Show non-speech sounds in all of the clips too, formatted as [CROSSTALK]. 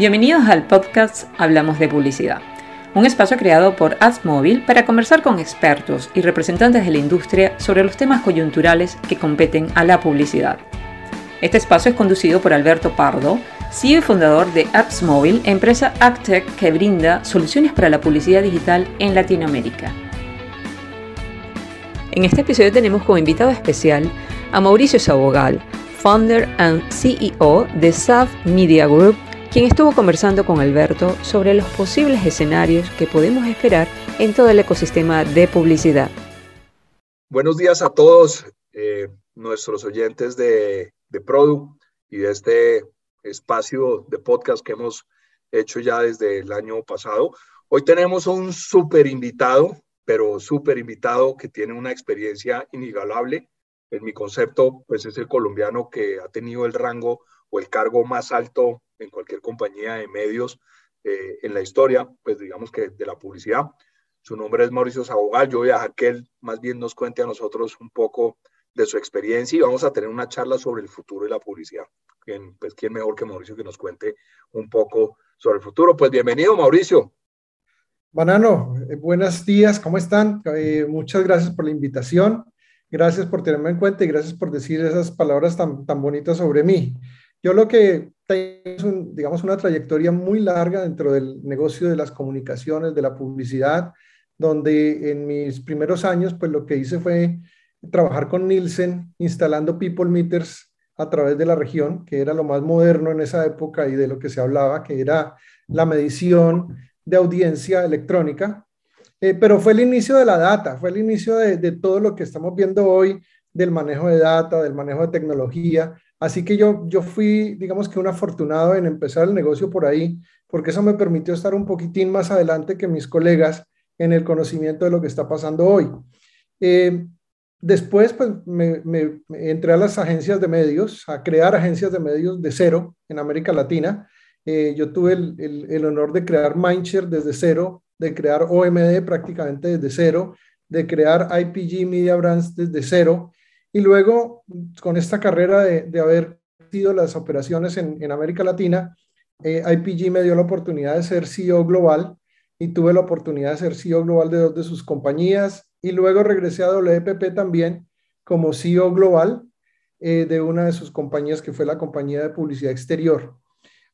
Bienvenidos al podcast Hablamos de Publicidad, un espacio creado por AdsMobile para conversar con expertos y representantes de la industria sobre los temas coyunturales que competen a la publicidad. Este espacio es conducido por Alberto Pardo, CEO y fundador de AdsMobile, empresa AgTech que brinda soluciones para la publicidad digital en Latinoamérica. En este episodio tenemos como invitado especial a Mauricio Sabogal, founder and CEO de SAF Media Group, quien estuvo conversando con Alberto sobre los posibles escenarios que podemos esperar en todo el ecosistema de publicidad. Buenos días a todos eh, nuestros oyentes de, de Product y de este espacio de podcast que hemos hecho ya desde el año pasado. Hoy tenemos un súper invitado, pero súper invitado que tiene una experiencia inigualable. En mi concepto, pues es el colombiano que ha tenido el rango o el cargo más alto en cualquier compañía de medios eh, en la historia, pues digamos que de la publicidad. Su nombre es Mauricio Sabogal. Yo voy a dejar que él más bien nos cuente a nosotros un poco de su experiencia y vamos a tener una charla sobre el futuro de la publicidad. ¿Quién, pues, ¿quién mejor que Mauricio que nos cuente un poco sobre el futuro? Pues bienvenido, Mauricio. Banano, eh, buenos días, ¿cómo están? Eh, muchas gracias por la invitación, gracias por tenerme en cuenta y gracias por decir esas palabras tan, tan bonitas sobre mí. Yo lo que es, digamos, una trayectoria muy larga dentro del negocio de las comunicaciones, de la publicidad, donde en mis primeros años, pues lo que hice fue trabajar con Nielsen, instalando people meters a través de la región, que era lo más moderno en esa época y de lo que se hablaba, que era la medición de audiencia electrónica. Eh, pero fue el inicio de la data, fue el inicio de, de todo lo que estamos viendo hoy del manejo de data, del manejo de tecnología, Así que yo, yo fui, digamos que un afortunado en empezar el negocio por ahí, porque eso me permitió estar un poquitín más adelante que mis colegas en el conocimiento de lo que está pasando hoy. Eh, después, pues, me, entré a las agencias de medios, a crear agencias de medios de cero en América Latina. Eh, yo tuve el, el, honor de crear Mindshare desde cero, de crear OMD prácticamente desde cero, de crear IPG Media Brands desde cero. Y luego, con esta carrera de, haber sido las operaciones en, América Latina, eh, IPG me dio la oportunidad de ser CEO global y tuve la oportunidad de ser CEO global de dos de sus compañías y luego regresé a WPP también como CEO global eh, de una de sus compañías que fue la compañía de publicidad exterior.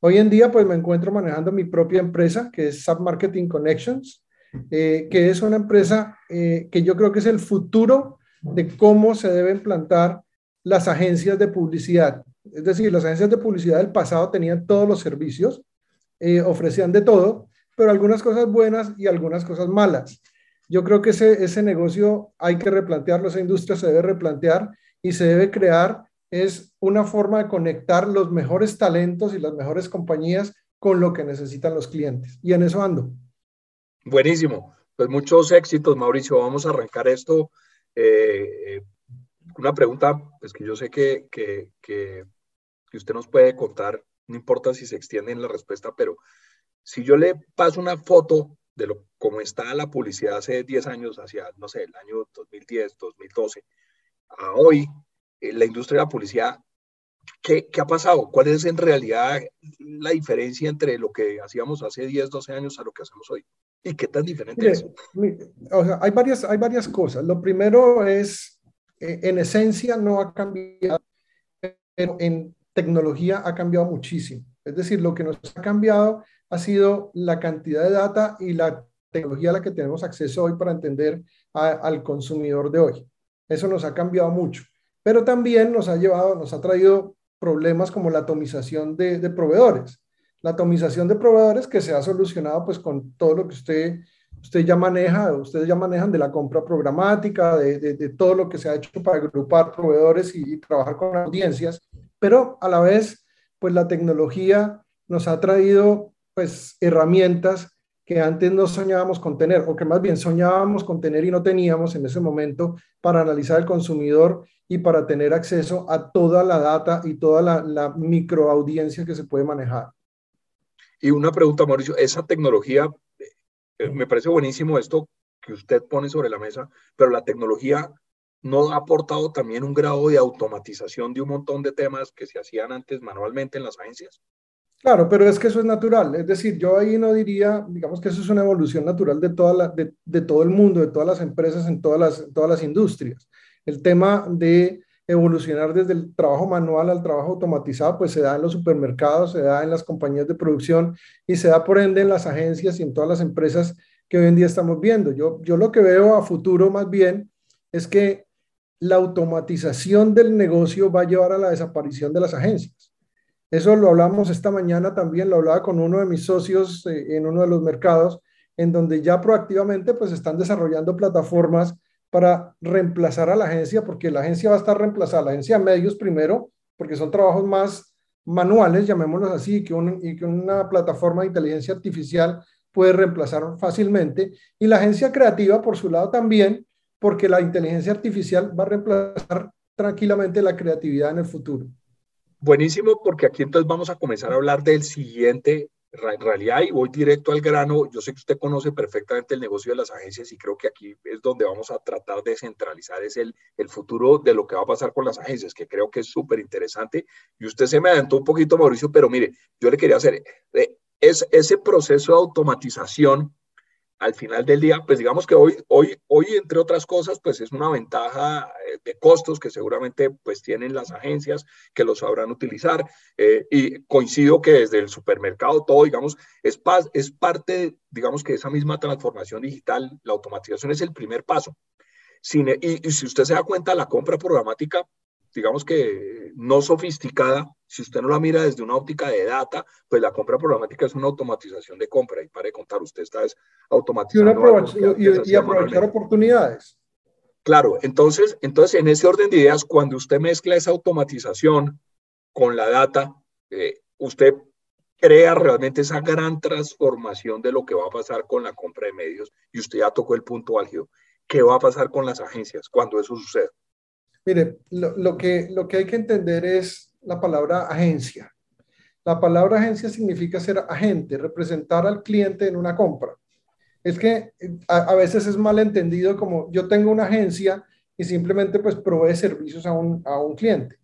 Hoy en día pues me encuentro manejando mi propia empresa que es Sub Marketing Connections, eh, que es una empresa que yo creo que es el futuro de cómo se deben plantar las agencias de publicidad. Es decir, las agencias de publicidad del pasado tenían todos los servicios, eh, ofrecían de todo, pero algunas cosas buenas y algunas cosas malas. Yo creo que ese, ese negocio hay que replantearlo, esa industria se debe replantear y se debe crear es una forma de conectar los mejores talentos y las mejores compañías con lo que necesitan los clientes. Y en eso ando. Buenísimo. Pues muchos éxitos, Mauricio. Vamos a arrancar esto eh, una pregunta, pues que yo sé que, que, que, usted nos puede contar, no importa si se extiende en la respuesta, pero si yo le paso una foto de lo, cómo está la publicidad hace 10 años, hacia, no sé, el año 2010, 2012, a hoy, eh, la industria de la publicidad, ¿qué, ¿qué, ha pasado? ¿Cuál es en realidad la diferencia entre lo que hacíamos hace 10, 12 años a lo que hacemos hoy? ¿Y qué tan diferente es? O sea, hay, varias, hay varias cosas. Lo primero es, eh, en esencia no ha cambiado, pero en tecnología ha cambiado muchísimo. Es decir, lo que nos ha cambiado ha sido la cantidad de data y la tecnología a la que tenemos acceso hoy para entender al consumidor de hoy. Eso nos ha cambiado mucho, pero también nos ha llevado, nos ha traído problemas como la atomización de, de proveedores la atomización de proveedores que se ha solucionado pues con todo lo que usted, usted ya maneja, ustedes ya manejan de la compra programática, de, de, todo lo que se ha hecho para agrupar proveedores y, trabajar con audiencias, pero a la vez pues la tecnología nos ha traído pues herramientas que antes no soñábamos con tener, o que más bien soñábamos con tener y no teníamos en ese momento para analizar el consumidor y para tener acceso a toda la data y toda la, la microaudiencia que se puede manejar. Y una pregunta, Mauricio, esa tecnología, eh, me parece buenísimo esto que usted pone sobre la mesa, pero la tecnología no ha aportado también un grado de automatización de un montón de temas que se hacían antes manualmente en las agencias. Claro, pero es que eso es natural. Es decir, yo ahí no diría, digamos que eso es una evolución natural de, toda la, de, todo el mundo, de todas las empresas, en todas las, todas las industrias. El tema de evolucionar desde el trabajo manual al trabajo automatizado, pues se da en los supermercados, se da en las compañías de producción y se da por ende en las agencias y en todas las empresas que hoy en día estamos viendo. Yo, yo lo que veo a futuro más bien es que la automatización del negocio va a llevar a la desaparición de las agencias. Eso lo hablamos esta mañana también, lo hablaba con uno de mis socios eh, en uno de los mercados, en donde ya proactivamente pues están desarrollando plataformas para reemplazar a la agencia, porque la agencia va a estar reemplazada, la agencia de medios primero, porque son trabajos más manuales, llamémoslos así, que y que una plataforma de inteligencia artificial puede reemplazar fácilmente, y la agencia creativa, por su lado, también, porque la inteligencia artificial va a reemplazar tranquilamente la creatividad en el futuro. Buenísimo, porque aquí entonces vamos a comenzar a hablar del siguiente en realidad, y voy directo al grano, yo sé que usted conoce perfectamente el negocio de las agencias y creo que aquí es donde vamos a tratar de centralizar, es el, el futuro de lo que va a pasar con las agencias, que creo que es súper interesante. Y usted se me adelantó un poquito, Mauricio, pero mire, yo le quería hacer, eh, es ese proceso de automatización al final del día, pues digamos que hoy, hoy, hoy, entre otras cosas, pues es una ventaja eh, de costos que seguramente pues tienen las agencias que lo sabrán utilizar. Eh, y coincido que desde el supermercado todo, digamos, es, parte, digamos que esa misma transformación digital, la automatización es el primer paso. y, y si usted se da cuenta, la compra programática digamos que no sofisticada, si usted no la mira desde una óptica de data, pues la compra programática es una automatización de compra. Y para contar, usted está automatizando. Y, y, aprovechar oportunidades. Claro, entonces, entonces en ese orden de ideas, cuando usted mezcla esa automatización con la data, eh, usted crea realmente esa gran transformación de lo que va a pasar con la compra de medios. Y usted ya tocó el punto álgido. ¿Qué va a pasar con las agencias cuando eso suceda? Mire, lo, que, lo que hay que entender es la palabra agencia. La palabra agencia significa ser agente, representar al cliente en una compra. Es que a, veces es mal entendido como yo tengo una agencia y simplemente pues provee servicios a un, a un cliente,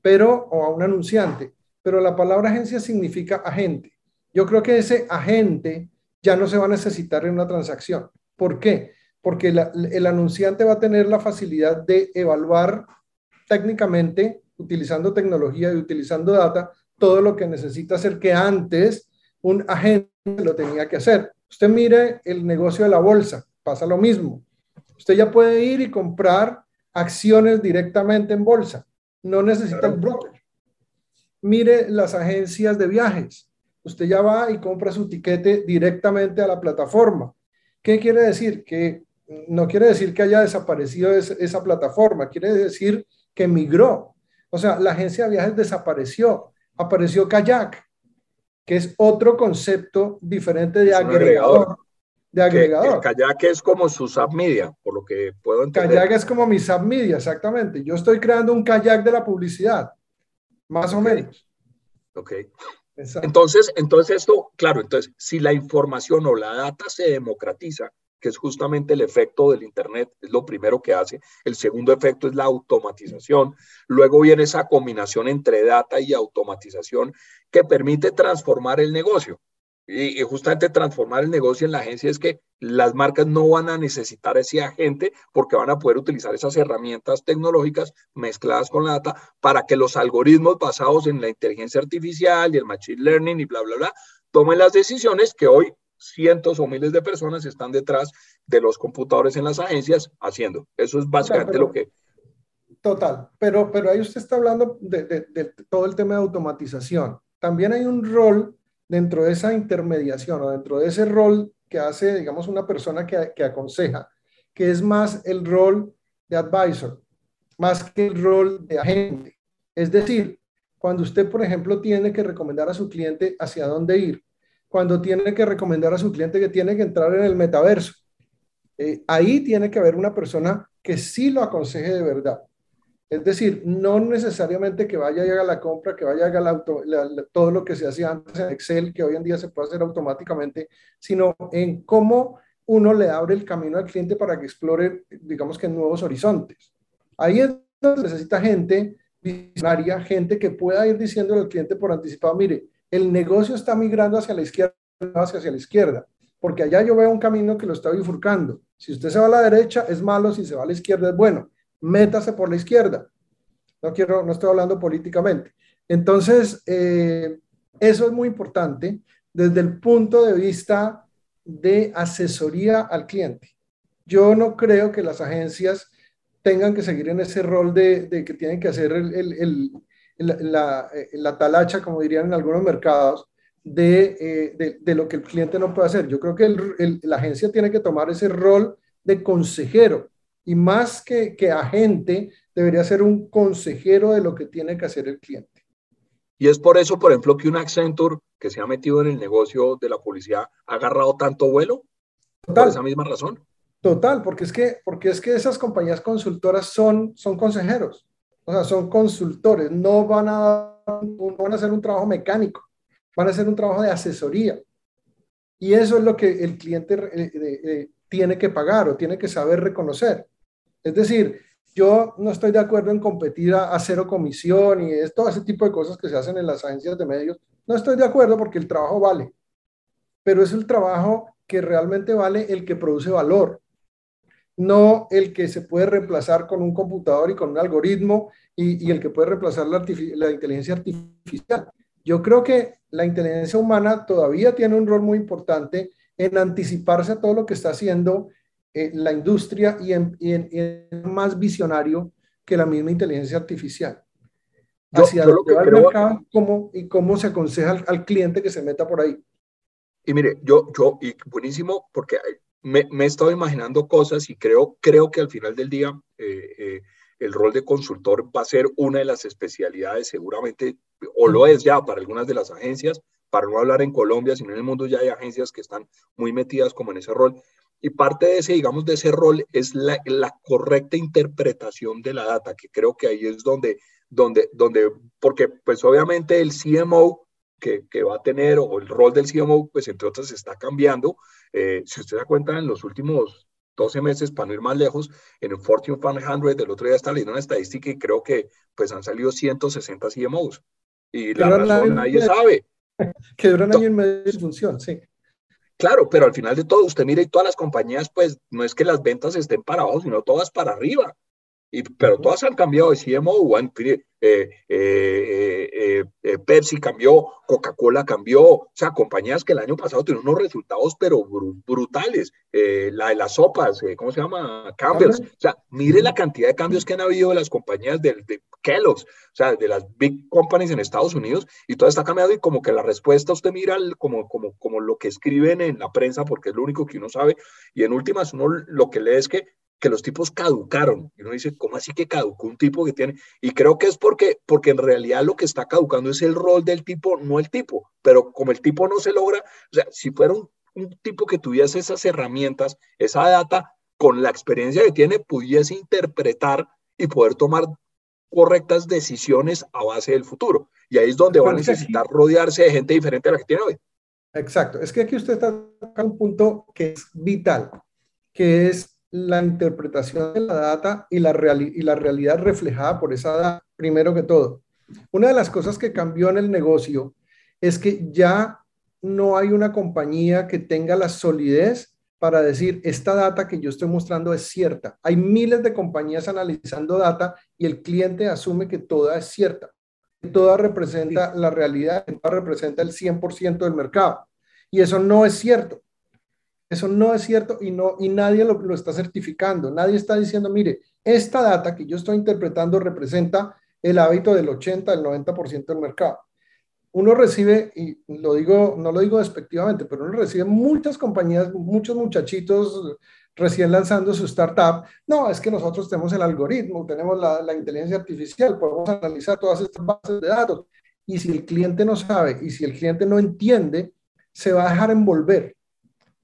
pero o a un anunciante. Pero la palabra agencia significa agente. Yo creo que ese agente ya no se va a necesitar en una transacción. ¿Por qué? Porque el anunciante va a tener la facilidad de evaluar técnicamente, utilizando tecnología y utilizando data, todo lo que necesita hacer que antes un agente lo tenía que hacer. Usted mire el negocio de la bolsa, pasa lo mismo. Usted ya puede ir y comprar acciones directamente en bolsa, no necesita broker. Mire las agencias de viajes. Usted ya va y compra su tiquete directamente a la plataforma. ¿Qué quiere decir? Que no quiere decir que haya desaparecido esa plataforma, quiere decir que migró. O sea, la agencia de viajes desapareció, apareció Kayak, que es otro concepto diferente de agregador. De agregador. kayak es como su submedia, por lo que puedo entender. Kayak es como mi submedia, exactamente. Yo estoy creando un kayak de la publicidad, más o menos. Ok. Entonces, entonces esto, claro, entonces, si la información o la data se democratiza, que es justamente el efecto del Internet, es lo primero que hace. El segundo efecto es la automatización. Luego viene esa combinación entre data y automatización que permite transformar el negocio. Y, justamente transformar el negocio en la agencia es que las marcas no van a necesitar ese agente porque van a poder utilizar esas herramientas tecnológicas mezcladas con la data para que los algoritmos basados en la inteligencia artificial y el machine learning y bla, bla, bla, tomen las decisiones que hoy cientos o miles de personas están detrás de los computadores en las agencias haciendo. Eso es básicamente lo que... Total, pero, pero ahí usted está hablando de, de, todo el tema de automatización. También hay un rol dentro de esa intermediación o dentro de ese rol que hace, digamos, una persona que, que aconseja, que es más el rol de advisor, más que el rol de agente. Es decir, cuando usted, por ejemplo, tiene que recomendar a su cliente hacia dónde ir, cuando tiene que recomendar a su cliente que tiene que entrar en el metaverso. Eh, ahí tiene que haber una persona que sí lo aconseje de verdad. Es decir, no necesariamente que vaya y haga la compra, que vaya y haga todo lo que se hacía antes en Excel, que hoy en día se puede hacer automáticamente, sino en cómo uno le abre el camino al cliente para que explore, digamos que nuevos horizontes. Ahí es donde necesita gente visionaria, gente que pueda ir diciendo al cliente por anticipado, mire, el negocio está migrando hacia la izquierda, hacia, la izquierda, porque allá yo veo un camino que lo está bifurcando. Si usted se va a la derecha es malo, si se va a la izquierda es bueno. Métase por la izquierda. No quiero, no estoy hablando políticamente. Entonces, eh, eso es muy importante desde el punto de vista de asesoría al cliente. Yo no creo que las agencias tengan que seguir en ese rol de, que tienen que hacer el, la, la, talacha, como dirían en algunos mercados, eh, de, de, lo que el cliente no puede hacer. Yo creo que la agencia tiene que tomar ese rol de consejero y más que, que agente, debería ser un consejero de lo que tiene que hacer el cliente. Y es por eso, por ejemplo, que un Accenture que se ha metido en el negocio de la publicidad ha agarrado tanto vuelo. Total. Por esa misma razón. Total, porque es que, porque es que esas compañías consultoras son, son consejeros, o sea, son consultores, no van a, a hacer un trabajo mecánico, van a hacer un trabajo de asesoría. Y eso es lo que el cliente eh, tiene que pagar o tiene que saber reconocer. Es decir, yo no estoy de acuerdo en competir a, cero comisión y es, todo ese tipo de cosas que se hacen en las agencias de medios. No estoy de acuerdo porque el trabajo vale, pero es el trabajo que realmente vale el que produce valor, no el que se puede reemplazar con un computador y con un algoritmo y, el que puede reemplazar la, la inteligencia artificial. Yo creo que la inteligencia humana todavía tiene un rol muy importante en anticiparse a todo lo que está haciendo eh, la industria y en, más visionario que la misma inteligencia artificial. Hacia lo que va el mercado cómo, y cómo se aconseja al, cliente que se meta por ahí. Y mire, yo, yo, y buenísimo, porque me, me he estado imaginando cosas y creo, creo que al final del día eh, eh, el rol de consultor va a ser una de las especialidades, seguramente, o lo es ya para algunas de las agencias, para no hablar en Colombia, sino en el mundo ya hay agencias que están muy metidas como en ese rol. Y parte de ese, digamos, de ese rol es la, la, correcta interpretación de la data, que creo que ahí es donde, donde, donde porque pues obviamente el CMO que, que va a tener o el rol del CMO, pues entre otras está cambiando. Eh, si usted se da cuenta, en los últimos 12 meses, para no ir más lejos, en el Fortune 500, del otro día está leyendo una estadística y creo que pues han salido 160 CMOs. Y la razón nadie sabe. [LAUGHS] Que duran año y medio de función, sí. Claro, pero al final de todo, usted mira y todas las compañías, pues no es que las ventas estén para abajo, sino todas para arriba. Y, pero todas han cambiado de CMO, eh, eh, eh, Pepsi cambió, Coca-Cola cambió, o sea, compañías que el año pasado tuvieron unos resultados, pero brutales. la de las sopas, ¿cómo se llama? Campbell's. O sea, mire la cantidad de cambios que han habido de las compañías de, de Kellogg's, o sea, de las big companies en Estados Unidos, y todo está cambiado y como que la respuesta usted mira como, como, como lo que escriben en la prensa, porque es lo único que uno sabe, y en últimas uno lo que lee es que que los tipos caducaron. Y uno dice, ¿cómo así que caducó un tipo que tiene? Y creo que es porque, porque en realidad lo que está caducando es el rol del tipo, no el tipo. Pero como el tipo no se logra, o sea, si fuera un, tipo que tuviese esas herramientas, esa data, con la experiencia que tiene, pudiese interpretar y poder tomar correctas decisiones a base del futuro. Y ahí es donde va a necesitar rodearse de gente diferente a la que tiene hoy. Exacto. Es que aquí usted está en un punto que es vital, que es la interpretación de la data y la, y la realidad reflejada por esa data, primero que todo. Una de las cosas que cambió en el negocio es que ya no hay una compañía que tenga la solidez para decir, esta data que yo estoy mostrando es cierta. Hay miles de compañías analizando data y el cliente asume que toda es cierta, que toda representa la realidad, que toda representa el 100% del mercado. Y eso no es cierto. Eso no es cierto y, no, y nadie lo, lo está certificando. Nadie está diciendo, mire, esta data que yo estoy interpretando representa el hábito del 80, del 90% del mercado. Uno recibe, y lo digo, no lo digo despectivamente, pero uno recibe muchas compañías, muchos muchachitos recién lanzando su startup. No, es que nosotros tenemos el algoritmo, tenemos la, la inteligencia artificial, podemos analizar todas estas bases de datos. Y si el cliente no sabe y si el cliente no entiende, se va a dejar envolver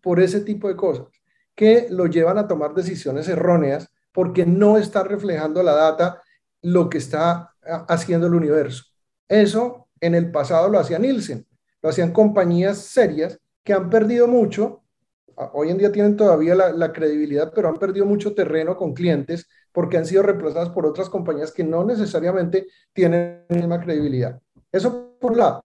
por ese tipo de cosas que lo llevan a tomar decisiones erróneas porque no está reflejando la data lo que está haciendo el universo. Eso en el pasado lo hacía Nielsen, lo hacían compañías serias que han perdido mucho, hoy en día tienen todavía la, la, credibilidad, pero han perdido mucho terreno con clientes porque han sido reemplazadas por otras compañías que no necesariamente tienen la misma credibilidad. Eso por un lado.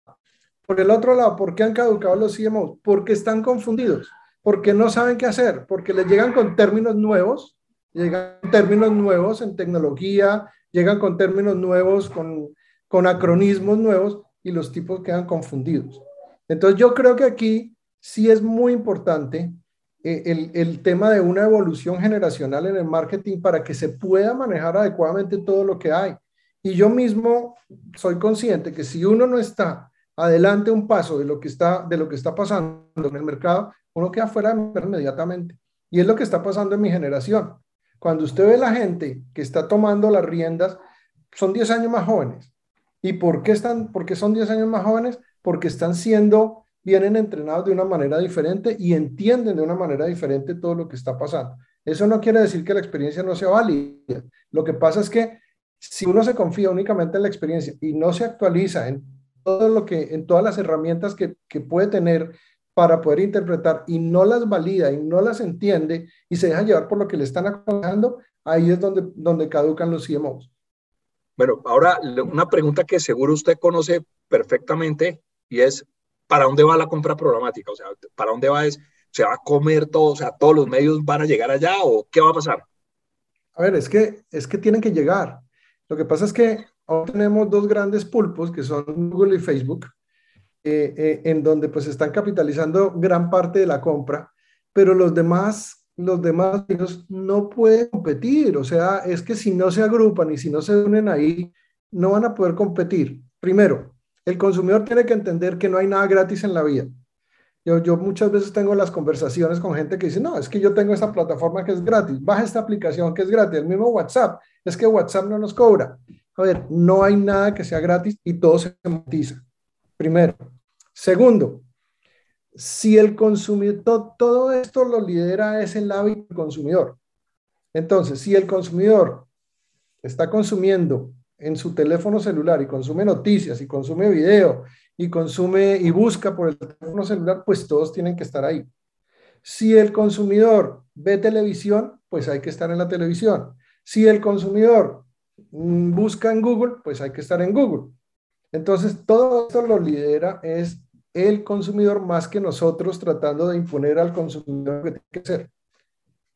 Por el otro lado, ¿por qué han caducado los CMOs? Porque están confundidos, porque no saben qué hacer, porque les llegan con términos nuevos, llegan términos nuevos en tecnología, llegan con términos nuevos, con, con acronismos nuevos y los tipos quedan confundidos. Entonces yo creo que aquí sí es muy importante eh, el, el, tema de una evolución generacional en el marketing para que se pueda manejar adecuadamente todo lo que hay. Y yo mismo soy consciente que si uno no está adelante un paso de lo que está, de lo que está pasando en el mercado, uno queda fuera inmediatamente. Y es lo que está pasando en mi generación. Cuando usted ve la gente que está tomando las riendas, son 10 años más jóvenes. ¿Y por qué, están, por son 10 años más jóvenes? Porque están siendo, vienen entrenados de una manera diferente y entienden de una manera diferente todo lo que está pasando. Eso no quiere decir que la experiencia no sea válida. Lo que pasa es que si uno se confía únicamente en la experiencia y no se actualiza en todo lo que, en todas las herramientas que, que puede tener para poder interpretar y no las valida y no las entiende y se deja llevar por lo que le están aconsejando, ahí es donde, donde caducan los CMOs. Bueno, ahora una pregunta que seguro usted conoce perfectamente y es, ¿para dónde va la compra programática? O sea, ¿para dónde va? Es, ¿Se va a comer todo? O sea, ¿todos los medios van a llegar allá o qué va a pasar? A ver, es que, es que tienen que llegar. Lo que pasa es que ahora tenemos dos grandes pulpos que son Google y Facebook, eh, eh, en donde pues están capitalizando gran parte de la compra, pero los demás, los demás no pueden competir. O sea, es que si no se agrupan y si no se unen ahí, no van a poder competir. Primero, el consumidor tiene que entender que no hay nada gratis en la vida. Yo, yo, muchas veces tengo las conversaciones con gente que dice, no, es que yo tengo esta plataforma que es gratis, baja esta aplicación que es gratis, el mismo WhatsApp, es que WhatsApp no nos cobra. A ver, no hay nada que sea gratis y todo se monetiza. Primero. Segundo, si el consumidor, todo esto lo lidera es el hábito del consumidor. Entonces, si el consumidor está consumiendo en su teléfono celular y consume noticias y consume video y consume y busca por el teléfono celular, pues todos tienen que estar ahí. Si el consumidor ve televisión, pues hay que estar en la televisión. Si el consumidor mm, busca en Google, pues hay que estar en Google. Entonces, todo esto lo lidera es el consumidor más que nosotros tratando de imponer al consumidor lo que tiene que hacer.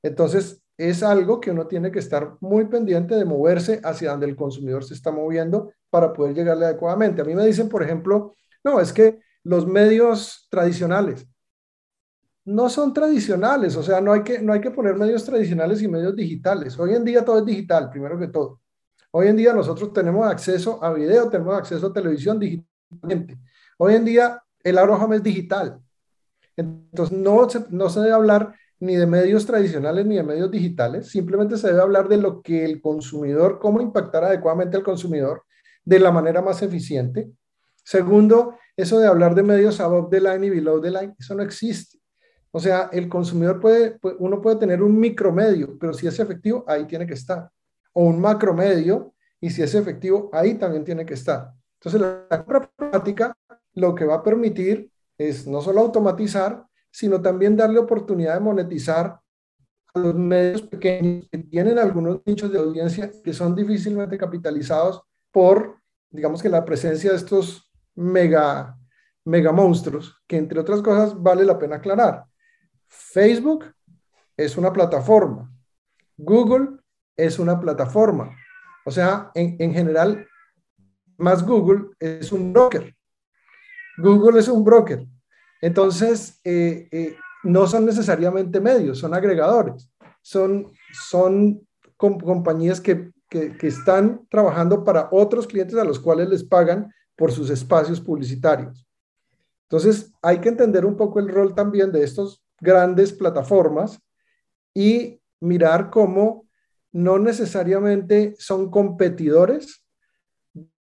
Entonces, es algo que uno tiene que estar muy pendiente de moverse hacia donde el consumidor se está moviendo para poder llegarle adecuadamente. A mí me dicen, por ejemplo, no, es que los medios tradicionales, no son tradicionales, o sea, no hay, que, no hay que poner medios tradicionales y medios digitales. Hoy en día todo es digital, primero que todo. Hoy en día nosotros tenemos acceso a video, tenemos acceso a televisión digitalmente. Hoy en día el arrojame es digital. Entonces no se, no se debe hablar ni de medios tradicionales ni de medios digitales, simplemente se debe hablar de lo que el consumidor, cómo impactar adecuadamente al consumidor de la manera más eficiente. Segundo, eso de hablar de medios above the line y below the line, eso no existe. O sea, el consumidor puede, uno puede tener un micromedio, pero si es efectivo, ahí tiene que estar. O un macromedio, y si es efectivo, ahí también tiene que estar. Entonces, la práctica lo que va a permitir es no solo automatizar, sino también darle oportunidad de monetizar a los medios pequeños que tienen algunos nichos de audiencia que son difícilmente capitalizados por, digamos que la presencia de estos mega, mega monstruos, que entre otras cosas vale la pena aclarar. Facebook es una plataforma. Google es una plataforma. O sea, en, general, más Google es un broker. Google es un broker. Entonces, eh, eh, no son necesariamente medios, son agregadores. Son, son compañías que, que, están trabajando para otros clientes a los cuales les pagan por sus espacios publicitarios. Entonces, hay que entender un poco el rol también de estos grandes plataformas y mirar cómo no necesariamente son competidores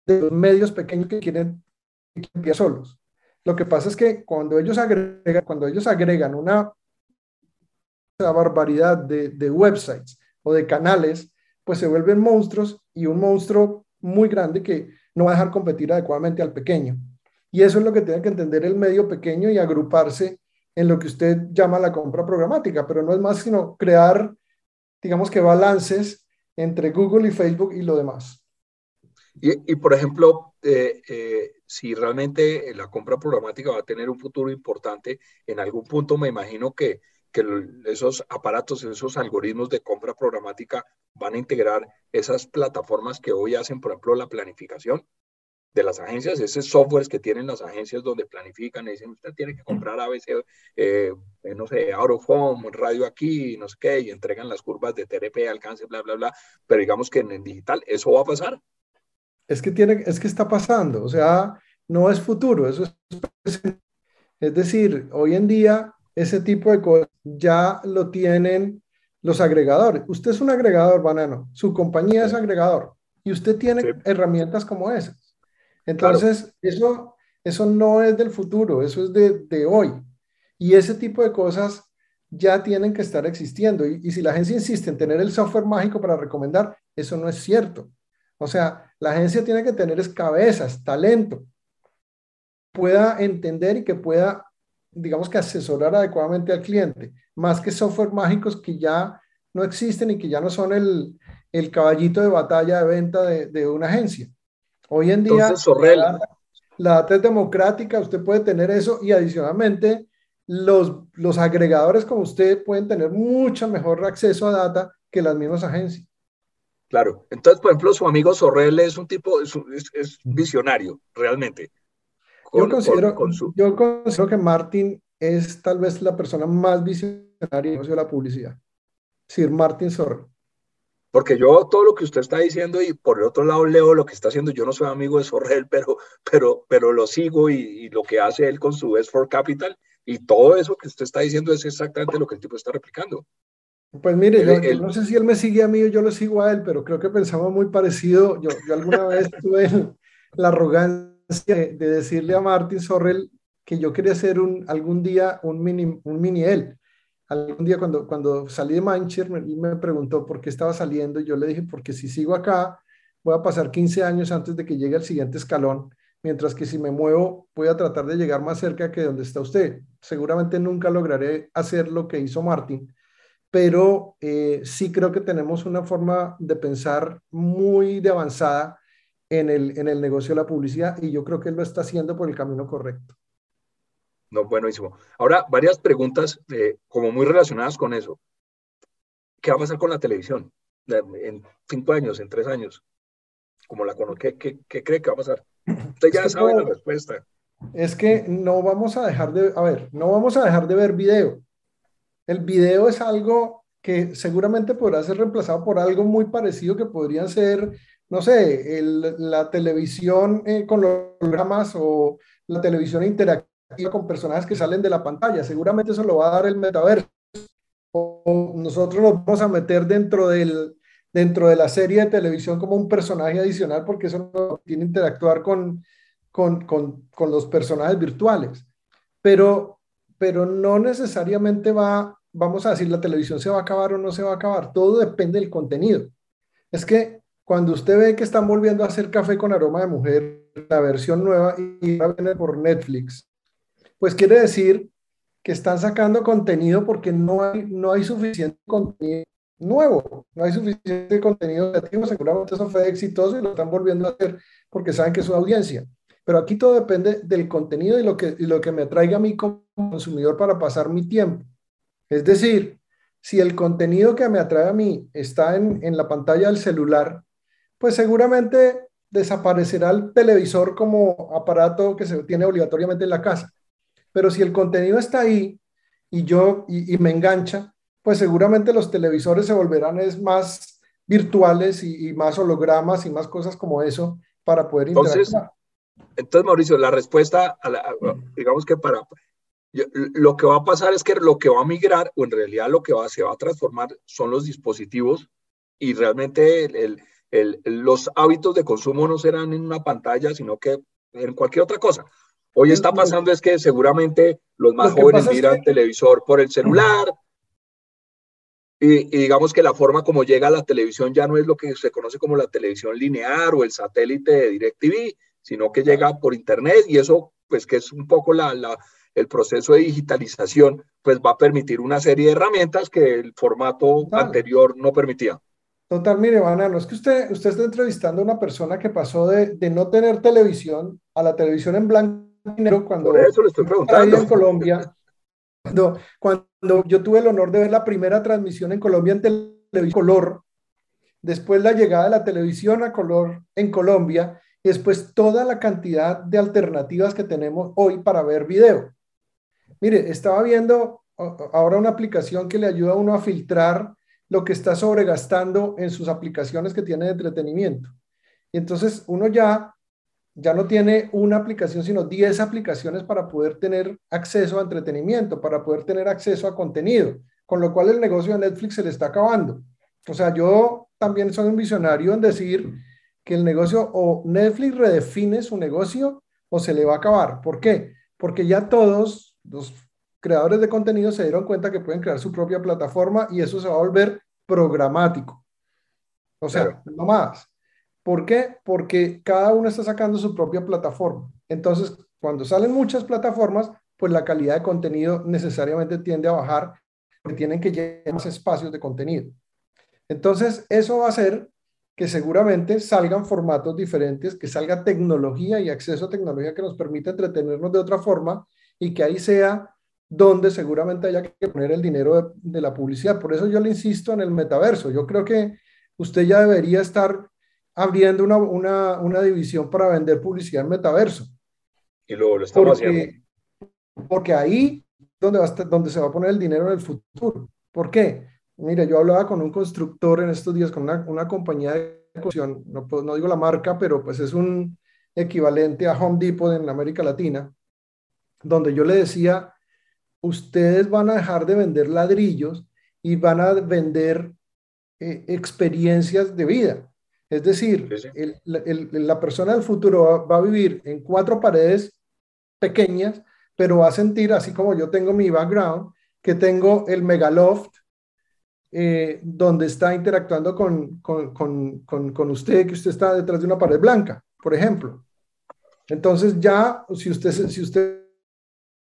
de los medios pequeños que quieren que solos. Lo que pasa es que cuando ellos agregan, cuando ellos agregan una, barbaridad de, de websites o de canales, pues se vuelven monstruos y un monstruo muy grande que no va a dejar competir adecuadamente al pequeño. Y eso es lo que tiene que entender el medio pequeño y agruparse en lo que usted llama la compra programática, pero no es más sino crear, digamos que balances entre Google y Facebook y lo demás. Y, por ejemplo, eh, eh, si realmente la compra programática va a tener un futuro importante, en algún punto me imagino que, que esos aparatos, esos algoritmos de compra programática van a integrar esas plataformas que hoy hacen, por ejemplo, la planificación de las agencias, ese software que tienen las agencias donde planifican y dicen, usted tiene que comprar a veces, eh, no sé, out radio aquí, no sé qué, y entregan las curvas de TRP, alcance, bla, bla, bla, pero digamos que en el digital eso va a pasar. Es que, tiene, es que está pasando, o sea, no es futuro, eso es Es decir, hoy en día ese tipo de cosas ya lo tienen los agregadores. Usted es un agregador, banano, su compañía es agregador y usted tiene herramientas como esas. Entonces, eso, eso no es del futuro, eso es de, de, hoy. Y ese tipo de cosas ya tienen que estar existiendo. Y, y, si la agencia insiste en tener el software mágico para recomendar, eso no es cierto. O sea, la agencia tiene que tener es cabezas, talento, pueda entender y que pueda, digamos que asesorar adecuadamente al cliente, más que software mágicos que ya no existen y que ya no son el, el caballito de batalla de venta de, de una agencia. Hoy en día, la, data es democrática, usted puede tener eso y adicionalmente los, los agregadores como usted pueden tener mucho mejor acceso a data que las mismas agencias. Claro, entonces, por ejemplo, su amigo Sorrell es un tipo, es, es, visionario, realmente. yo, considero, yo considero que Martin es tal vez la persona más visionaria de la publicidad. Sir Martin Sorrell. Porque yo todo lo que usted está diciendo y por el otro lado leo lo que está haciendo, yo no soy amigo de Sorrel, [LAUGHS] pero, pero, pero lo sigo y, lo que hace él con su S4 Capital y todo eso que usted está diciendo es exactamente lo que el tipo está replicando. Pues mire, yo, no sé si él me sigue a mí o yo lo sigo a él, pero creo que pensamos muy parecido. Yo, yo alguna [LAUGHS] vez tuve la arrogancia de decirle a Martin Sorrell que yo quería hacer un, algún día un mini, un mini él algún día cuando, cuando salí de Manchester, me, me preguntó por qué estaba saliendo y yo le dije, porque si sigo acá, voy a pasar 15 años antes de que llegue el siguiente escalón, mientras que si me muevo, voy a tratar de llegar más cerca que donde está usted. Seguramente nunca lograré hacer lo que hizo Martin, pero eh, sí creo que tenemos una forma de pensar muy de avanzada en el, en el negocio de la publicidad y yo creo que él lo está haciendo por el camino correcto. No, buenísimo. Ahora, varias preguntas eh, como muy relacionadas con eso. ¿Qué va a pasar con la televisión en cinco años, en tres años? Como la conozco, ¿qué, cree que va a pasar? Usted ya sabe la respuesta. Es que no vamos a dejar de, a ver, no vamos a dejar de ver video. El video es algo que seguramente podrá ser reemplazado por algo muy parecido que podrían ser, no sé, la televisión eh, con los programas o la televisión interactiva con personajes que salen de la pantalla. Seguramente eso lo va a dar el metaverso. O nosotros nos vamos a meter dentro, del, dentro de la serie de televisión como un personaje adicional porque eso no tiene interactuar con, con, con, con los personajes virtuales. Pero, pero no necesariamente va, vamos a decir, la televisión se va a acabar o no se va a acabar. Todo depende del contenido. Es que cuando usted ve que están volviendo a hacer café con aroma de mujer, la versión nueva y va a venir por Netflix, pues quiere decir que están sacando contenido porque no hay, no hay suficiente contenido nuevo, no hay suficiente contenido creativo, seguramente eso fue exitoso y lo están volviendo a hacer porque saben que es su audiencia. Pero aquí todo depende del contenido y lo que, y lo que me atraiga a mí como consumidor para pasar mi tiempo. Es decir, si el contenido que me atrae a mí está en, en la pantalla del celular, pues seguramente desaparecerá el televisor como aparato que se tiene obligatoriamente en la casa. Pero si el contenido está ahí y yo y, me engancha, pues seguramente los televisores se volverán es más virtuales y, más hologramas y más cosas como eso para poder interactuar. Entonces, Mauricio, la respuesta, digamos que para lo que va a pasar es que lo que va a migrar, o en realidad lo que va, se va a transformar, son los dispositivos. Y realmente el, el, los hábitos de consumo no serán en una pantalla, sino que en cualquier otra cosa. Hoy está pasando es que seguramente los más jóvenes miran televisor por el celular. Y, digamos que la forma como llega a la televisión ya no es lo que se conoce como la televisión lineal o el satélite de DirecTV, sino que llega por internet. Y eso pues que es un poco la, la, el proceso de digitalización pues va a permitir una serie de herramientas que el formato anterior no permitía. Total, mire, Banano, es que usted, usted está entrevistando a una persona que pasó de, de no tener televisión a la televisión en blanco y negro cuando... Por eso le estoy preguntando. En Colombia, cuando, cuando yo tuve el honor de ver la primera transmisión en Colombia en televisión color, después la llegada de la televisión a color en Colombia y después toda la cantidad de alternativas que tenemos hoy para ver video. Mire, estaba viendo ahora una aplicación que le ayuda a uno a filtrar lo que está sobregastando en sus aplicaciones que tiene de entretenimiento. Y entonces uno ya, ya no tiene una aplicación, sino 10 aplicaciones para poder tener acceso a entretenimiento, para poder tener acceso a contenido, con lo cual el negocio de Netflix se le está acabando. O sea, yo también soy un visionario en decir que el negocio o Netflix redefine su negocio o se le va a acabar. ¿Por qué? Porque ya todos los creadores de contenido se dieron cuenta que pueden crear su propia plataforma y eso se va a volver programático. O sea, no más. ¿Por qué? Porque cada uno está sacando su propia plataforma. Entonces, cuando salen muchas plataformas, pues la calidad de contenido necesariamente tiende a bajar, porque tienen que llenar más espacios de contenido. Entonces, eso va a hacer que seguramente salgan formatos diferentes, que salga tecnología y acceso a tecnología que nos permita entretenernos de otra forma y que ahí sea donde seguramente haya que poner el dinero de, la publicidad. Por eso yo le insisto en el metaverso. Yo creo que usted ya debería estar abriendo una, división para vender publicidad en metaverso. Y luego lo estamos haciendo. Porque ahí donde, va donde se va a poner el dinero en el futuro. ¿Por qué? Mire, yo hablaba con un constructor en estos días, con una, compañía de construcción, no, no digo la marca, pero pues es un equivalente a Home Depot en América Latina, donde yo le decía, ustedes van a dejar de vender ladrillos y van a vender eh, experiencias de vida. Es decir, la persona del futuro va, a vivir en cuatro paredes pequeñas, pero va a sentir, así como yo tengo mi background, que tengo el megaloft eh, donde está interactuando con, con, usted, que usted está detrás de una pared blanca, por ejemplo. Entonces ya, si usted, si usted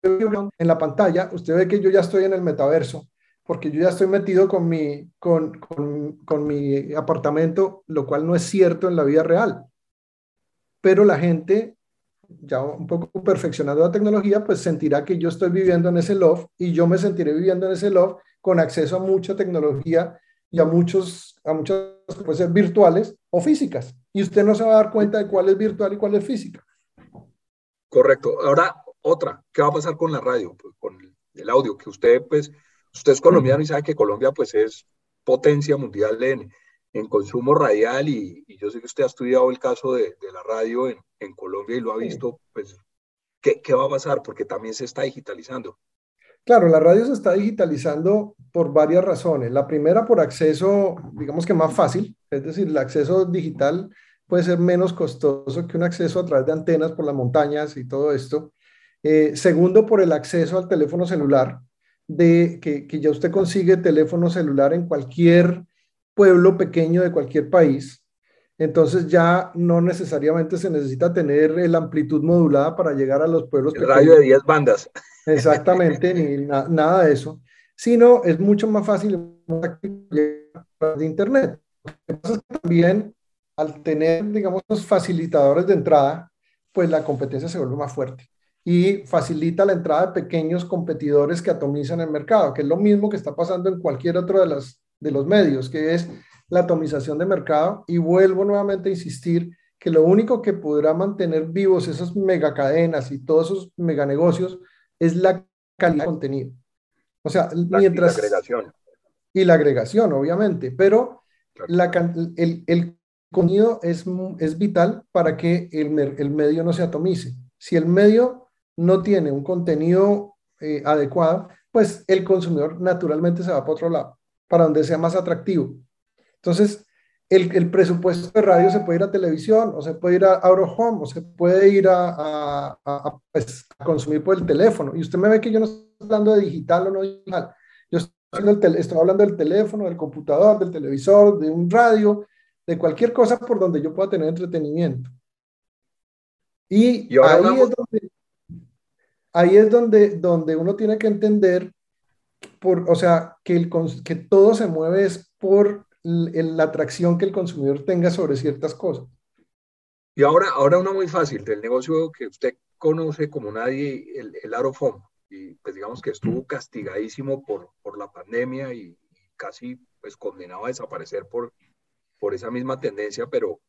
en la pantalla, usted ve que yo ya estoy en el metaverso, porque yo ya estoy metido con mi, con, con mi apartamento, lo cual no es cierto en la vida real. Pero la gente ya un poco perfeccionando la tecnología, pues sentirá que yo estoy viviendo en ese loft y yo me sentiré viviendo en ese loft con acceso a mucha tecnología y a, muchos, a muchas ser virtuales o físicas. Y usted no se va a dar cuenta de cuál es virtual y cuál es física. Correcto. Ahora, otra, ¿qué va a pasar con la radio? Pues, con el audio, que usted, pues, usted es colombiano y sabe que Colombia, pues, es potencia mundial en, en consumo radial y, yo sé que usted ha estudiado el caso de, de la radio en, en, Colombia y lo ha visto, pues, ¿qué, ¿qué va a pasar? Porque también se está digitalizando. Claro, la radio se está digitalizando por varias razones. La primera, por acceso, digamos que más fácil, es decir, el acceso digital puede ser menos costoso que un acceso a través de antenas por las montañas y todo esto. Eh, segundo, por el acceso al teléfono celular, de que, que, ya usted consigue teléfono celular en cualquier pueblo pequeño de cualquier país. Entonces ya no necesariamente se necesita tener la amplitud modulada para llegar a los pueblos el radio de 10 bandas. Exactamente, ni [LAUGHS] nada de eso, sino es mucho más fácil de Internet. también al tener, digamos, los facilitadores de entrada, pues la competencia se vuelve más fuerte y facilita la entrada de pequeños competidores que atomizan el mercado, que es lo mismo que está pasando en cualquier otro de, las, de los medios, que es la atomización de mercado. Y vuelvo nuevamente a insistir que lo único que podrá mantener vivos esas megacadenas y todos esos meganegocios es la calidad de contenido. O sea, mientras... Y la agregación. Y la agregación, obviamente, pero la, el, el, contenido es, es vital para que el, el, medio no se atomice. Si el medio no tiene un contenido eh, adecuado, pues el consumidor naturalmente se va para otro lado, para donde sea más atractivo. Entonces, el, presupuesto de radio se puede ir a televisión, o se puede ir a out home, o se puede ir a, pues, a, consumir por el teléfono. Y usted me ve que yo no estoy hablando de digital o no digital. Yo estoy hablando, del, estoy hablando del teléfono, del computador, del televisor, de un radio, de cualquier cosa por donde yo pueda tener entretenimiento. Y, ahí, es donde, ahí es donde, donde uno tiene que entender, por, o sea, que, el, que todo se mueve es por la atracción que el consumidor tenga sobre ciertas cosas. Y ahora, ahora una muy fácil del negocio que usted conoce como nadie, el, el Arofom, y pues digamos que estuvo castigadísimo por, por la pandemia y, casi pues condenado a desaparecer por, por esa misma tendencia, pero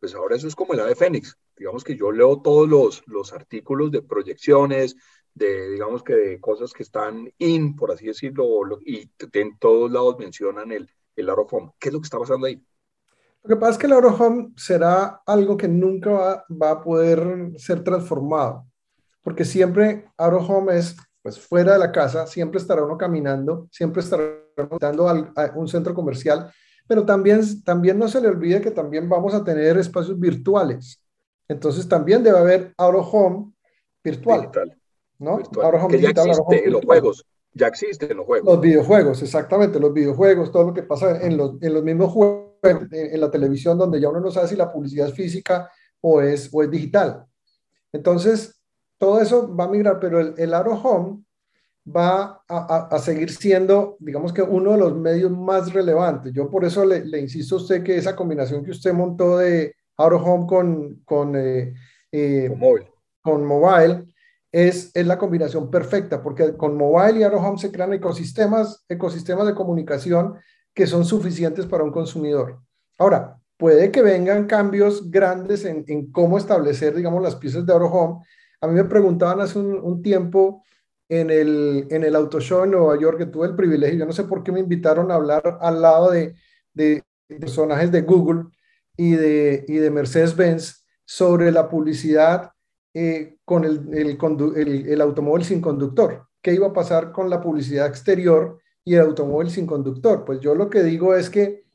pues ahora eso es como el ave fénix. Digamos que yo leo todos los, los artículos de proyecciones, de digamos que de cosas que están in, por así decirlo, y en todos lados mencionan el, el Arofom. ¿Qué es lo que está pasando ahí? Lo que pasa es que el Home será algo que nunca va, va, a poder ser transformado, porque siempre Home es pues fuera de la casa, siempre estará uno caminando, siempre estará dando a un centro comercial, pero también, también no se le olvide que también vamos a tener espacios virtuales. Entonces también debe haber Home virtual. ¿no? Virtual. que ya existe en los juegos. Ya existen los juegos. Los videojuegos, exactamente, los videojuegos, todo lo que pasa en los, en los mismos juegos en, la televisión donde ya uno no sabe si la publicidad es física o es, o es digital. Entonces, todo eso va a migrar, pero el, el Aro Home va a, a, seguir siendo, digamos que uno de los medios más relevantes. Yo por eso le, le insisto a usted que esa combinación que usted montó de Aro Home con, con, eh, eh, mobile. con mobile es, es, la combinación perfecta, porque con mobile y Aro Home se crean ecosistemas, ecosistemas de comunicación que son suficientes para un consumidor. Ahora, puede que vengan cambios grandes en, en cómo establecer, digamos, las piezas de Home. A mí me preguntaban hace un, tiempo en el, en el Auto Show en Nueva York, que tuve el privilegio, yo no sé por qué me invitaron a hablar al lado de, de personajes de Google y de, y de Mercedes-Benz sobre la publicidad eh, con el, el, el, automóvil sin conductor. ¿Qué iba a pasar con la publicidad exterior y el automóvil sin conductor. Pues yo lo que digo es que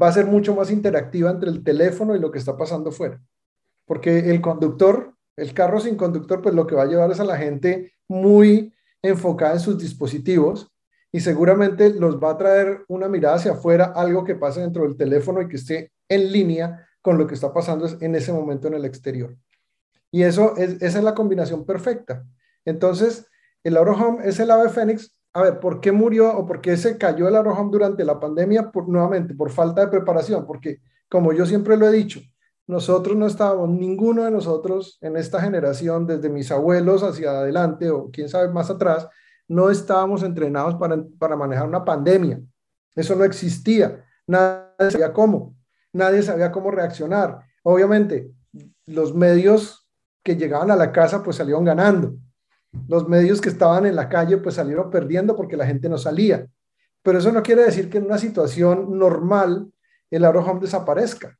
va a ser mucho más interactiva entre el teléfono y lo que está pasando fuera. Porque el conductor, el carro sin conductor, pues lo que va a llevar es a la gente muy enfocada en sus dispositivos y seguramente los va a traer una mirada hacia afuera, algo que pase dentro del teléfono y que esté en línea con lo que está pasando en ese momento en el exterior. Y eso es, esa es la combinación perfecta. Entonces, el Auro Home es el ave fénix a ver, ¿por qué murió o por qué se cayó el arrojón durante la pandemia? Nuevamente, por falta de preparación, porque como yo siempre lo he dicho, nosotros no estábamos, ninguno de nosotros en esta generación, desde mis abuelos hacia adelante o quién sabe más atrás, no estábamos entrenados para, para manejar una pandemia. Eso no existía. Nadie sabía cómo. Nadie sabía cómo reaccionar. Obviamente, los medios que llegaban a la casa pues salieron ganando los medios que estaban en la calle pues salieron perdiendo porque la gente no salía. Pero eso no quiere decir que en una situación normal el home desaparezca.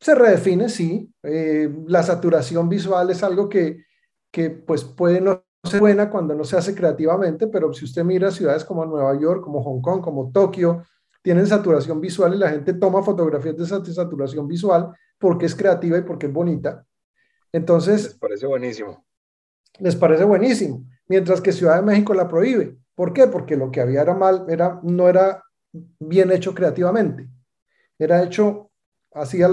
Se redefine, sí. Eh, la saturación visual es algo que, que pues puede no buena cuando no se hace creativamente, pero si usted mira ciudades como Nueva York, como Hong Kong, como Tokio, tienen saturación visual y la gente toma fotografías de esa saturación visual porque es creativa y porque es bonita. Entonces... parece buenísimo les parece buenísimo, mientras que Ciudad de México la prohíbe. ¿Por qué? Porque lo que había era mal, era, no era bien hecho creativamente. Era hecho, hacía,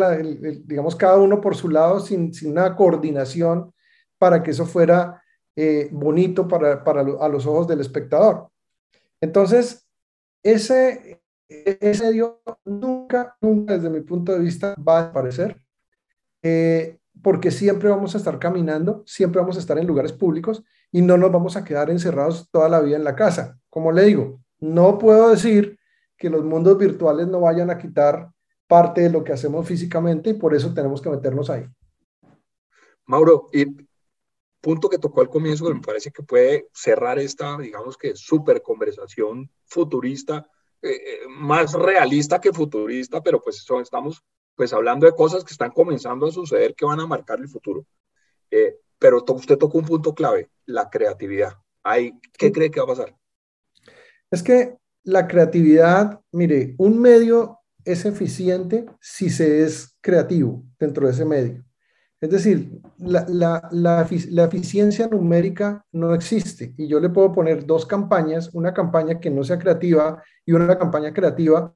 digamos, cada uno por su lado sin, sin una coordinación para que eso fuera eh, bonito para, para a los ojos del espectador. Entonces, ese, ese medio nunca, nunca desde mi punto de vista va a desaparecer. Eh, porque siempre vamos a estar caminando, siempre vamos a estar en lugares públicos y no nos vamos a quedar encerrados toda la vida en la casa. Como le digo, no puedo decir que los mundos virtuales no vayan a quitar parte de lo que hacemos físicamente y por eso tenemos que meternos ahí. Mauro, y punto que tocó al comienzo que me parece que puede cerrar esta, digamos que súper conversación futurista, eh, eh, más realista que futurista, pero pues eso, estamos pues hablando de cosas que están comenzando a suceder que van a marcar el futuro. Eh, pero usted tocó un punto clave, la creatividad. ¿Qué cree que va a pasar? Es que la creatividad, mire, un medio es eficiente si se es creativo dentro de ese medio. Es decir, la, la, la, eficiencia numérica no existe y yo le puedo poner dos campañas, una campaña que no sea creativa y una campaña creativa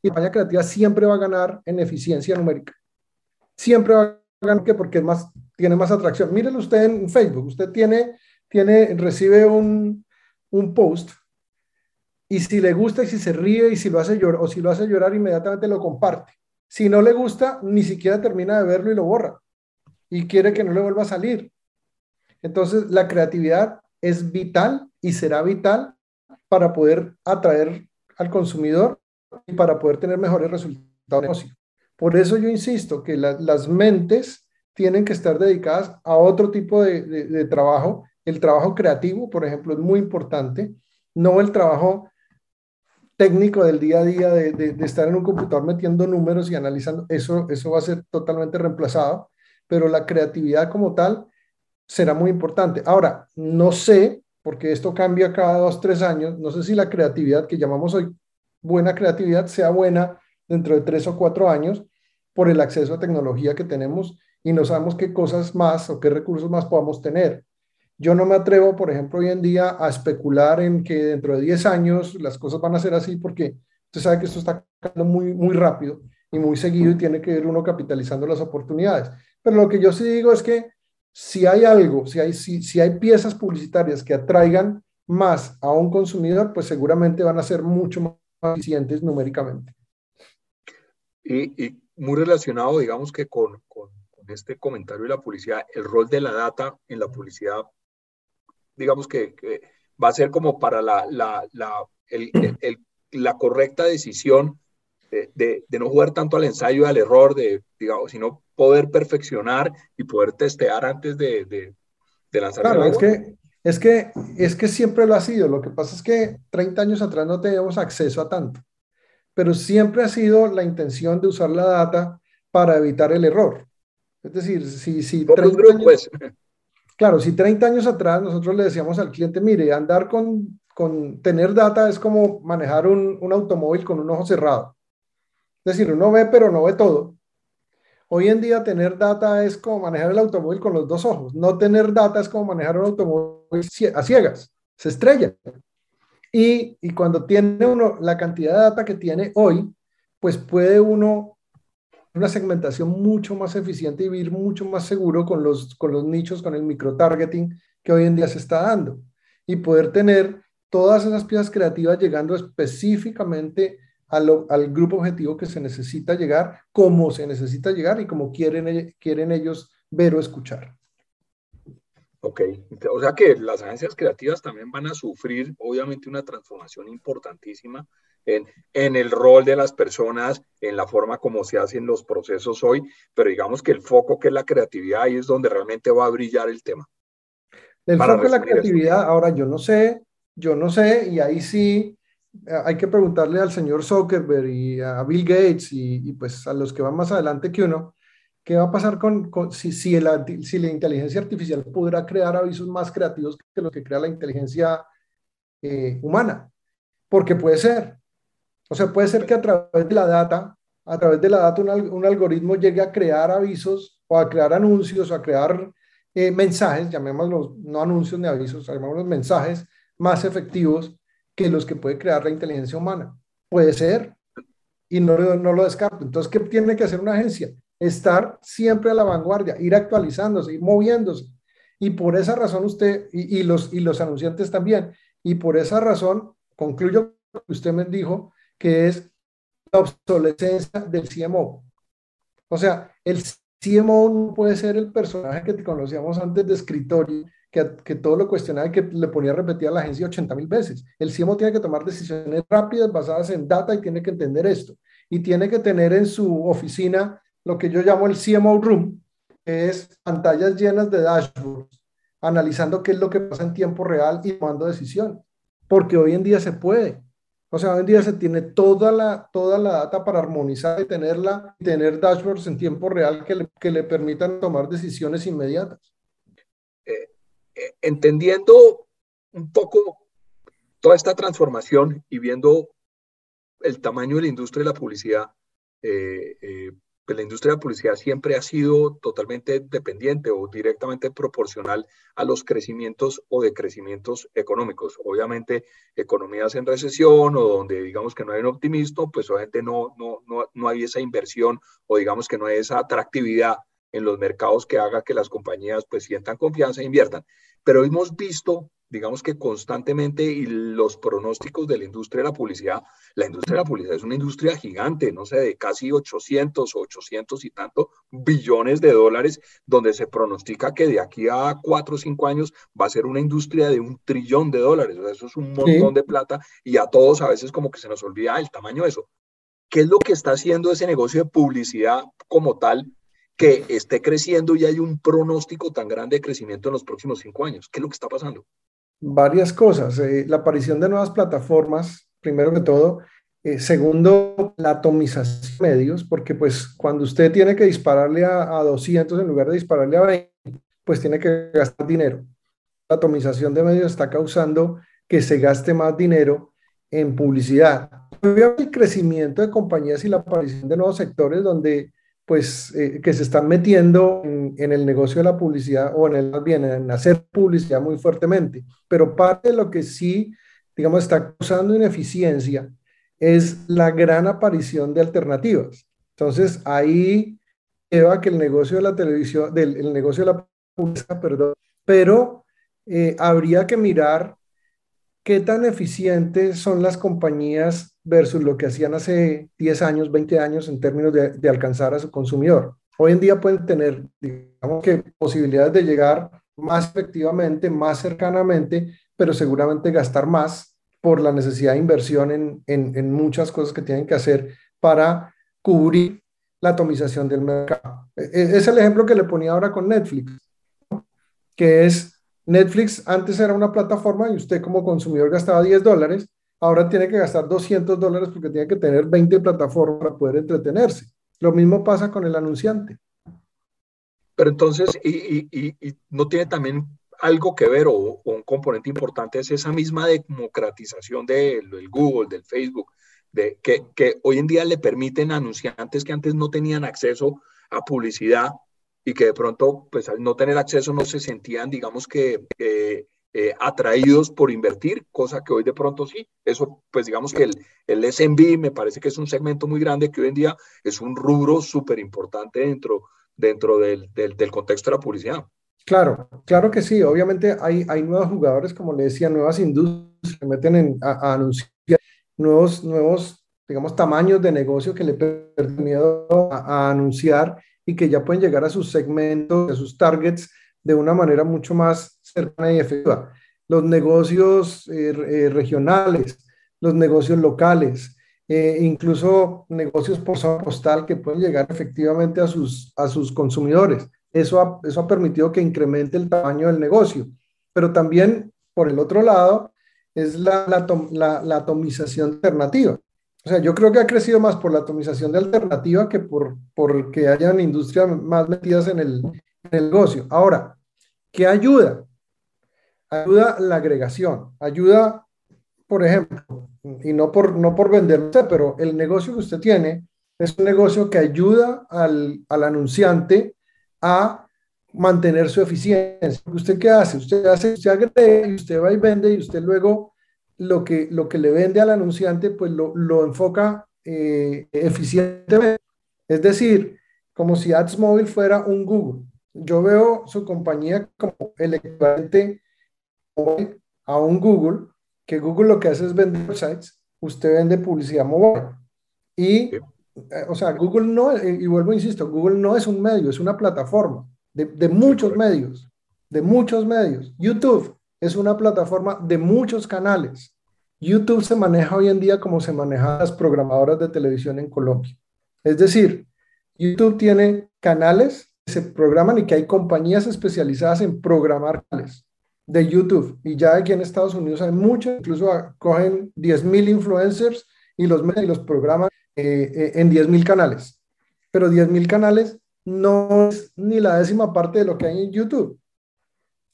y la campaña creativa siempre va a ganar en eficiencia numérica. Siempre va a ganar porque es más, tiene más atracción. Mírelo usted en Facebook, usted tiene, tiene, recibe un, un post y si le gusta y si se ríe y si lo hace llorar o si lo hace llorar inmediatamente lo comparte. Si no le gusta, ni siquiera termina de verlo y lo borra. Y quiere que no le vuelva a salir. Entonces, la creatividad es vital y será vital para poder atraer al consumidor y para poder tener mejores resultados de negocio. Por eso yo insisto que las mentes tienen que estar dedicadas a otro tipo de, trabajo. El trabajo creativo, por ejemplo, es muy importante, no el trabajo técnico del día a día de, estar en un computador metiendo números y analizando, eso, eso va a ser totalmente reemplazado, pero la creatividad como tal será muy importante. Ahora, no sé, porque esto cambia cada dos, tres años, no sé si la creatividad que llamamos hoy buena creatividad sea buena dentro de tres o cuatro años por el acceso a tecnología que tenemos y no sabemos qué cosas más o qué recursos más podamos tener. Yo no me atrevo, por ejemplo, hoy en día a especular en que dentro de 10 años las cosas van a ser así porque usted sabe que esto está cambiando muy, muy rápido y muy seguido y tiene que ir uno capitalizando las oportunidades. Pero lo que yo sí digo es que si hay algo, si hay, si, si hay piezas publicitarias que atraigan más a un consumidor, pues seguramente van a ser mucho más eficientes numéricamente. Y, muy relacionado, digamos que con, con, este comentario de la publicidad, el rol de la data en la publicidad, digamos que, va a ser como para la, la, la, la correcta decisión de, de, no jugar tanto al ensayo y al error, de, digamos, sino poder perfeccionar y poder testear antes de, de lanzar. Claro, es que, es, que, es que siempre lo ha sido. Lo que pasa es que 30 años atrás no teníamos acceso a tanto pero siempre ha sido la intención de usar la data para evitar el error. Es decir, si, si 30 años, claro, si 30 años atrás nosotros le decíamos al cliente, mire, andar con, con tener data es como manejar un, un automóvil con un ojo cerrado. Es decir, uno ve, pero no ve todo. Hoy en día tener data es como manejar el automóvil con los dos ojos. No tener data es como manejar un automóvil a ciegas. Se estrella. Y, cuando tiene uno la cantidad de data que tiene hoy, pues puede uno una segmentación mucho más eficiente y vivir mucho más seguro con los, con los nichos, con el microtargeting que hoy en día se está dando. Y poder tener todas esas piezas creativas llegando específicamente al grupo objetivo que se necesita llegar, como se necesita llegar y como quieren, quieren ellos ver o escuchar. Ok, o sea que las agencias creativas también van a sufrir obviamente una transformación importantísima en, en, el rol de las personas, en la forma como se hacen los procesos hoy, pero digamos que el foco que es la creatividad ahí es donde realmente va a brillar el tema. El foco es la creatividad, ahora yo no sé, yo no sé, y ahí sí hay que preguntarle al señor Zuckerberg y a Bill Gates y, pues a los que van más adelante que uno, ¿Qué va a pasar con, si, si, la, si, la, inteligencia artificial podrá crear avisos más creativos que los que crea la inteligencia eh, humana? Porque puede ser. O sea, puede ser que a través de la data, a través de la data, un, algoritmo llegue a crear avisos o a crear anuncios o a crear eh, mensajes, llamémoslos no anuncios ni avisos, llamémoslos mensajes más efectivos que los que puede crear la inteligencia humana. Puede ser. Y no, no lo descarto. Entonces, ¿qué tiene que hacer una agencia? estar siempre a la vanguardia, ir actualizándose, ir moviéndose. Y por esa razón usted, y, los, y los anunciantes también, y por esa razón concluyo lo que usted me dijo, que es la obsolescencia del CMO. O sea, el CMO no puede ser el personaje que conocíamos antes de escritorio, que, que, todo lo cuestionaba y que le ponía a repetir a la agencia 80 mil veces. El CMO tiene que tomar decisiones rápidas basadas en data y tiene que entender esto. Y tiene que tener en su oficina lo que yo llamo el CMO Room, que es pantallas llenas de dashboards, analizando qué es lo que pasa en tiempo real y tomando decisiones. Porque hoy en día se puede. O sea, hoy en día se tiene toda la, toda la data para armonizar y tenerla, tener dashboards en tiempo real que le, que le permitan tomar decisiones inmediatas. Eh, eh, entendiendo un poco toda esta transformación y viendo el tamaño de la industria de la publicidad, eh, pues la industria de la publicidad siempre ha sido totalmente dependiente o directamente proporcional a los crecimientos o decrecimientos económicos. Obviamente, economías en recesión o donde digamos que no hay un optimismo, pues obviamente no, no, no, no hay esa inversión o digamos que no hay esa atractividad en los mercados que haga que las compañías pues sientan confianza e inviertan. Pero hemos visto digamos que constantemente y los pronósticos de la industria de la publicidad, la industria de la publicidad es una industria gigante, no sé, de casi 800 o 800 y tanto billones de dólares, donde se pronostica que de aquí a cuatro o cinco años va a ser una industria de un trillón de dólares. eso es un montón de plata y a todos a veces como que se nos olvida el tamaño de eso. ¿Qué es lo que está haciendo ese negocio de publicidad como tal que esté creciendo y hay un pronóstico tan grande de crecimiento en los próximos cinco años? ¿Qué es lo que está pasando? varias cosas. Eh, la aparición de nuevas plataformas, primero que todo. Eh, segundo, la atomización de medios, porque pues cuando usted tiene que dispararle a, a 200 en lugar de dispararle a 20, pues tiene que gastar dinero. La atomización de medios está causando que se gaste más dinero en publicidad. El crecimiento de compañías y la aparición de nuevos sectores donde pues eh, que se están metiendo en, el negocio de la publicidad o en el bien en hacer publicidad muy fuertemente. Pero parte de lo que sí, digamos, está causando ineficiencia es la gran aparición de alternativas. Entonces, ahí lleva que el negocio de la televisión, del el negocio de la publicidad, perdón, pero eh, habría que mirar qué tan eficientes son las compañías versus lo que hacían hace 10 años, 20 años en términos de, alcanzar a su consumidor. Hoy en día pueden tener, digamos que, posibilidades de llegar más efectivamente, más cercanamente, pero seguramente gastar más por la necesidad de inversión en, en, muchas cosas que tienen que hacer para cubrir la atomización del mercado. E, e, es el ejemplo que le ponía ahora con Netflix, que es Netflix antes era una plataforma y usted como consumidor gastaba 10 dólares, ahora tiene que gastar 200 dólares porque tiene que tener 20 plataformas para poder entretenerse. Lo mismo pasa con el anunciante. Pero entonces, y, no tiene también algo que ver o, un componente importante es esa misma democratización del Google, del Facebook, de, que, que hoy en día le permiten a anunciantes que antes no tenían acceso a publicidad y que de pronto, pues al no tener acceso, no se sentían, digamos que, eh, atraídos por invertir, cosa que hoy de pronto sí. Eso, pues digamos que el, el SMB me parece que es un segmento muy grande que hoy en día es un rubro súper importante dentro, dentro del, del, contexto de la publicidad. Claro, claro que sí. Obviamente hay, hay nuevos jugadores, como le decía, nuevas industrias que meten en, a, anunciar nuevos, nuevos, digamos, tamaños de negocio que le permiten a, a anunciar y que ya pueden llegar a sus segmentos, a sus targets de una manera mucho más cercana y efectiva. Los negocios eh, eh, regionales, los negocios locales, eh, incluso negocios por postal que pueden llegar efectivamente a sus, a sus consumidores. Eso ha, eso ha permitido que incremente el tamaño del negocio. Pero también, por el otro lado, es la, la atomización alternativa. O sea, yo creo que ha crecido más por la atomización de alternativa que por, por que hayan industrias más metidas en el, negocio. Ahora, ¿qué ayuda? Ayuda la agregación, ayuda, por ejemplo, y no por, no por vender, pero el negocio que usted tiene es un negocio que ayuda al, al anunciante a mantener su eficiencia. ¿Usted qué hace? Usted hace, usted agrega y usted va y vende y usted luego lo que, lo que le vende al anunciante, pues lo, lo enfoca eh, eficientemente. Es decir, como si Ads Mobile fuera un Google. Yo veo su compañía como el equivalente a un Google, que Google lo que hace es vender websites, usted vende publicidad mobile. Y, eh, o sea, Google no, eh, y vuelvo, insisto, Google no es un medio, es una plataforma de, de muchos medios, de muchos medios. YouTube es una plataforma de muchos canales. YouTube se maneja hoy en día como se manejan las programadoras de televisión en Colombia. Es decir, YouTube tiene canales que se programan y que hay compañías especializadas en programar canales de YouTube. Y ya aquí en Estados Unidos hay muchas, incluso cogen 10.000 influencers y los, y los programan eh, eh, en 10.000 canales. Pero 10.000 canales no es ni la décima parte de lo que hay en YouTube.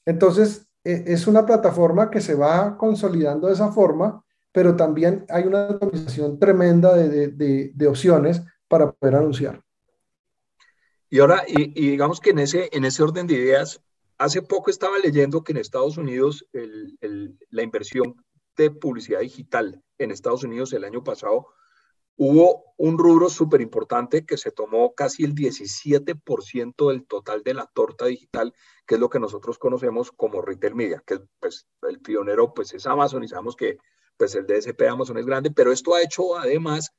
Entonces, es una plataforma que se va consolidando de esa forma, pero también hay una optimización tremenda de, opciones para poder anunciar. Y ahora, y, digamos que en ese, en ese orden de ideas, hace poco estaba leyendo que en Estados Unidos la inversión de publicidad digital en Estados Unidos el año pasado hubo un rubro súper importante que se tomó casi el 17% del total de la torta digital, que es lo que nosotros conocemos como retail media, que pues, el pionero pues, es Amazon y sabemos que pues, el DSP de Amazon es grande, pero esto ha hecho además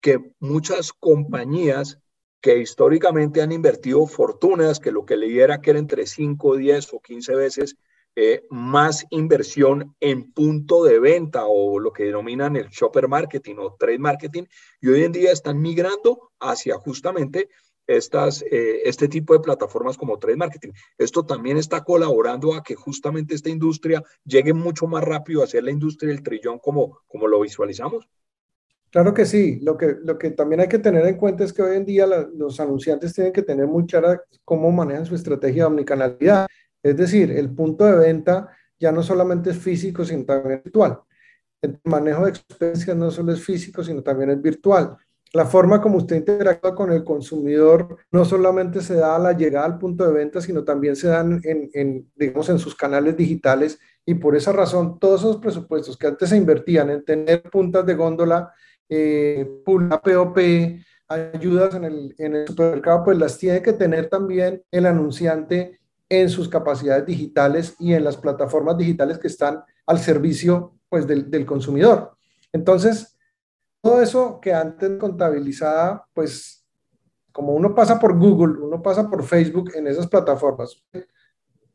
que muchas compañías que históricamente han invertido fortunas, que lo que le que era entre 5, 10 o 15 veces eh, más inversión en punto de venta o lo que denominan el shopper marketing o trade marketing, y hoy en día están migrando hacia justamente estas, eh, este tipo de plataformas como trade marketing. Esto también está colaborando a que justamente esta industria llegue mucho más rápido a ser la industria del trillón como, como lo visualizamos. Claro que sí. Lo que, lo que también hay que tener en cuenta es que hoy en día los anunciantes tienen que tener muy clara cómo manejan su estrategia de omnicanalidad. Es decir, el punto de venta ya no solamente es físico, sino también virtual. El manejo de experiencias no solo es físico, sino también es virtual. La forma como usted interactúa con el consumidor no solamente se da a la llegada al punto de venta, sino también se dan en, en, digamos, en sus canales digitales. Y por esa razón, todos esos presupuestos que antes se invertían en tener puntas de góndola, eh, POP, ayudas en el, en el supermercado, pues las tiene que tener también el anunciante en sus capacidades digitales y en las plataformas digitales que están al servicio pues, del, consumidor. Entonces, todo eso que antes contabilizaba, pues como uno pasa por Google, uno pasa por Facebook en esas plataformas,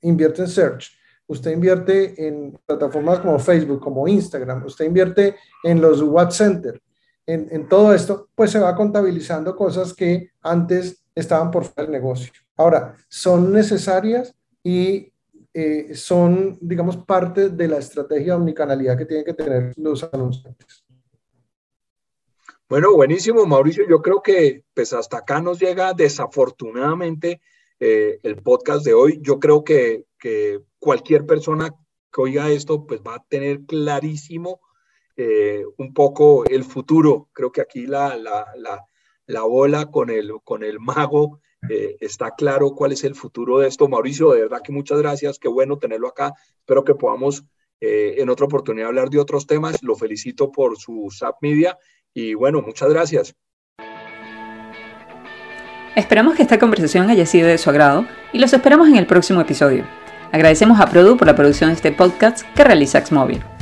invierte en search, usted invierte en plataformas como Facebook, como Instagram, usted invierte en los WhatsApp Center, en, todo esto, pues se va contabilizando cosas que antes estaban por fuera del negocio. Ahora, son necesarias y eh, son, digamos, parte de la estrategia de omnicanalidad que tienen que tener los anunciantes. Bueno, buenísimo, Mauricio. Yo creo que pues hasta acá nos llega desafortunadamente eh, el podcast de hoy. Yo creo que, que cualquier persona que oiga esto pues va a tener clarísimo eh, un poco el futuro. Creo que aquí la, la, la, bola con el, con el mago eh, está claro cuál es el futuro de esto. Mauricio, de verdad que muchas gracias, qué bueno tenerlo acá. Espero que podamos eh, en otra oportunidad hablar de otros temas. Lo felicito por su SAP Media y bueno, muchas gracias. Esperamos que esta conversación haya sido de su agrado y los esperamos en el próximo episodio. Agradecemos a Produ por la producción de este podcast que realiza Xmobile.